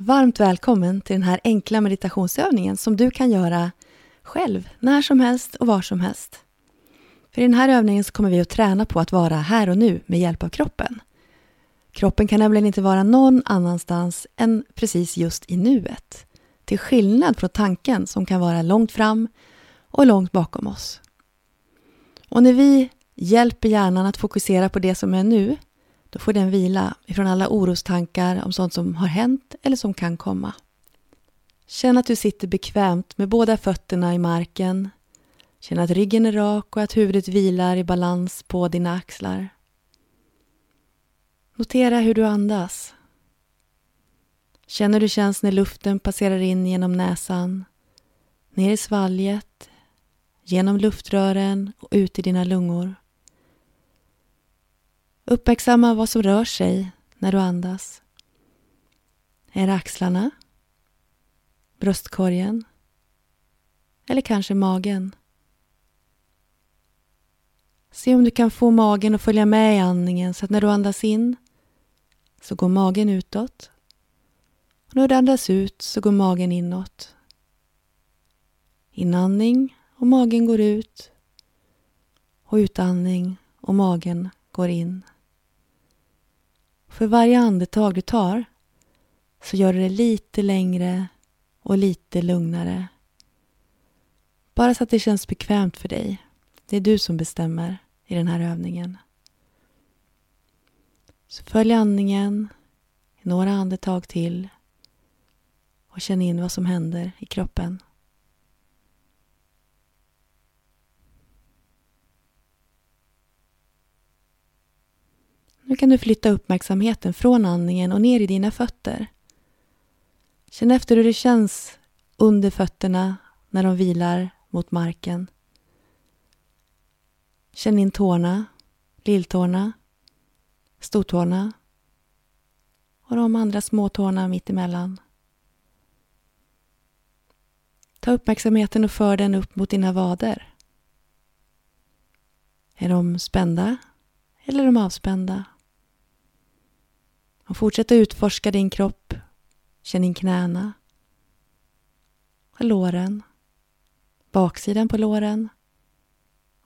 Varmt välkommen till den här enkla meditationsövningen som du kan göra själv, när som helst och var som helst. För I den här övningen så kommer vi att träna på att vara här och nu med hjälp av kroppen. Kroppen kan nämligen inte vara någon annanstans än precis just i nuet. Till skillnad från tanken som kan vara långt fram och långt bakom oss. Och när vi hjälper hjärnan att fokusera på det som är nu då får den vila ifrån alla orostankar om sånt som har hänt eller som kan komma. Känn att du sitter bekvämt med båda fötterna i marken. Känn att ryggen är rak och att huvudet vilar i balans på dina axlar. Notera hur du andas. Känn hur det känns när luften passerar in genom näsan, ner i svalget, genom luftrören och ut i dina lungor. Uppmärksamma vad som rör sig när du andas. Är det axlarna? Bröstkorgen? Eller kanske magen? Se om du kan få magen att följa med i andningen så att när du andas in så går magen utåt. Och när du andas ut så går magen inåt. Inandning och magen går ut. Och utandning och magen går in. För varje andetag du tar så gör du det lite längre och lite lugnare. Bara så att det känns bekvämt för dig. Det är du som bestämmer i den här övningen. Så följ andningen i några andetag till och känn in vad som händer i kroppen. Nu kan du flytta uppmärksamheten från andningen och ner i dina fötter. Känn efter hur det känns under fötterna när de vilar mot marken. Känn in tårna, lilltårna, stortårna och de andra småtårna mittemellan. Ta uppmärksamheten och för den upp mot dina vader. Är de spända eller är de avspända? Och fortsätt att utforska din kropp. Känn in knäna. Låren. Baksidan på låren.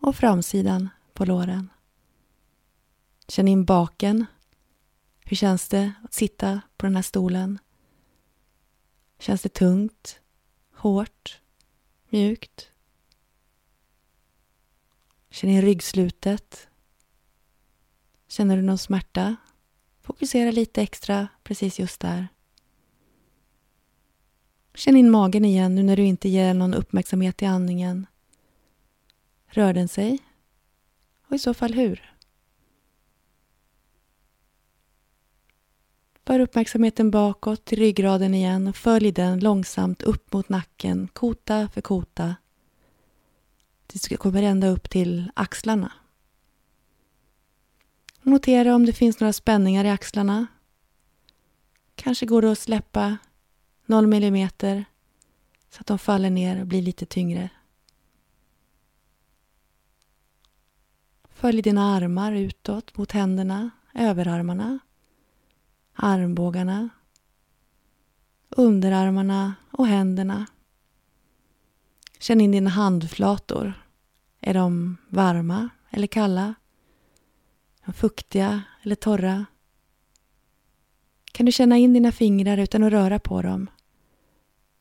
Och framsidan på låren. Känn in baken. Hur känns det att sitta på den här stolen? Känns det tungt? Hårt? Mjukt? Känn in ryggslutet. Känner du någon smärta Fokusera lite extra precis just där. Känn in magen igen nu när du inte ger någon uppmärksamhet i andningen. Rör den sig? Och i så fall hur? För uppmärksamheten bakåt till ryggraden igen och följ den långsamt upp mot nacken, kota för kota. Tills du kommer ända upp till axlarna. Notera om det finns några spänningar i axlarna. Kanske går det att släppa någon millimeter så att de faller ner och blir lite tyngre. Följ dina armar utåt mot händerna, överarmarna, armbågarna, underarmarna och händerna. Känn in dina handflator. Är de varma eller kalla? Fuktiga eller torra. Kan du känna in dina fingrar utan att röra på dem?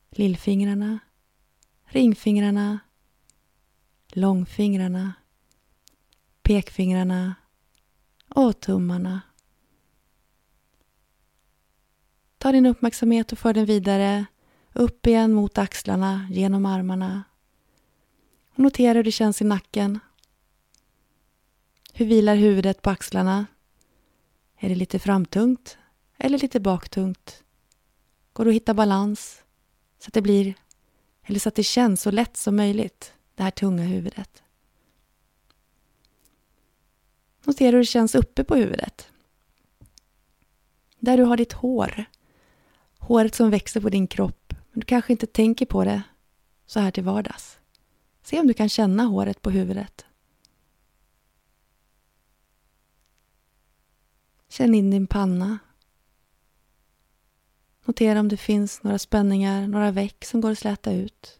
Lillfingrarna, ringfingrarna, långfingrarna, pekfingrarna och tummarna. Ta din uppmärksamhet och för den vidare upp igen mot axlarna, genom armarna. Och notera hur det känns i nacken hur vilar huvudet på axlarna? Är det lite framtungt eller lite baktungt? Går det att hitta balans så att det blir, eller så att det känns så lätt som möjligt, det här tunga huvudet? Notera hur det känns uppe på huvudet. Där du har ditt hår. Håret som växer på din kropp, men du kanske inte tänker på det så här till vardags. Se om du kan känna håret på huvudet. Känn in din panna. Notera om det finns några spänningar, några veck som går att släta ut.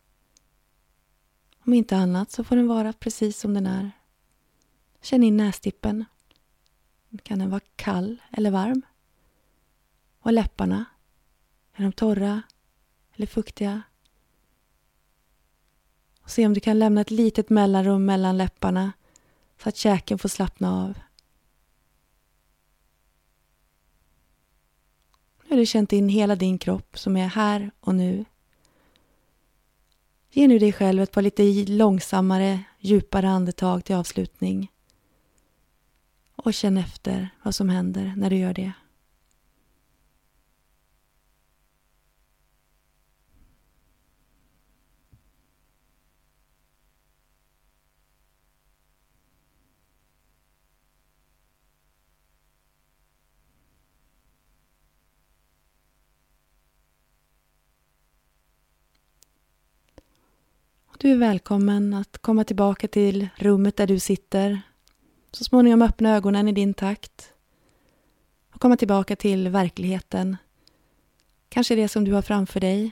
Om inte annat så får den vara precis som den är. Känn in nästippen. Kan den vara kall eller varm? Och läpparna? Är de torra eller fuktiga? Och se om du kan lämna ett litet mellanrum mellan läpparna så att käken får slappna av. har du känt in hela din kropp som är här och nu. Ge nu dig själv ett par lite långsammare, djupare andetag till avslutning. Och känn efter vad som händer när du gör det. Du är välkommen att komma tillbaka till rummet där du sitter. Så småningom öppna ögonen i din takt. Och komma tillbaka till verkligheten. Kanske det som du har framför dig.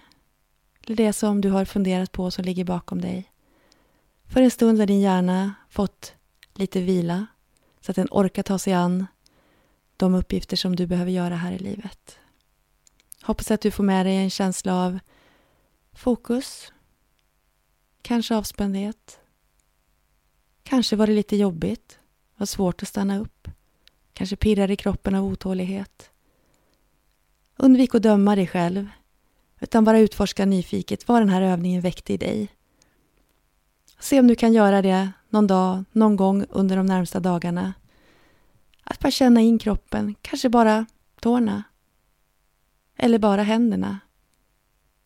Eller det som du har funderat på som ligger bakom dig. För en stund har din hjärna fått lite vila så att den orkar ta sig an de uppgifter som du behöver göra här i livet. Hoppas att du får med dig en känsla av fokus, Kanske avspändhet. Kanske var det lite jobbigt. Var svårt att stanna upp. Kanske pirrar i kroppen av otålighet. Undvik att döma dig själv, utan bara utforska nyfiket vad den här övningen väckte i dig. Se om du kan göra det någon dag, någon gång under de närmsta dagarna. Att bara känna in kroppen, kanske bara tårna. Eller bara händerna.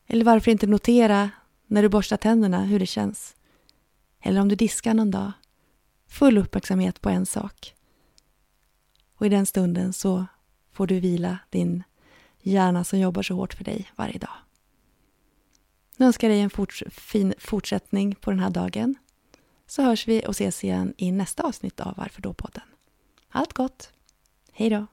Eller varför inte notera när du borstar tänderna hur det känns. Eller om du diskar någon dag. Full uppmärksamhet på en sak. Och i den stunden så får du vila din hjärna som jobbar så hårt för dig varje dag. Nu önskar jag dig en forts fin fortsättning på den här dagen. Så hörs vi och ses igen i nästa avsnitt av Varför då-podden. Allt gott! Hej då!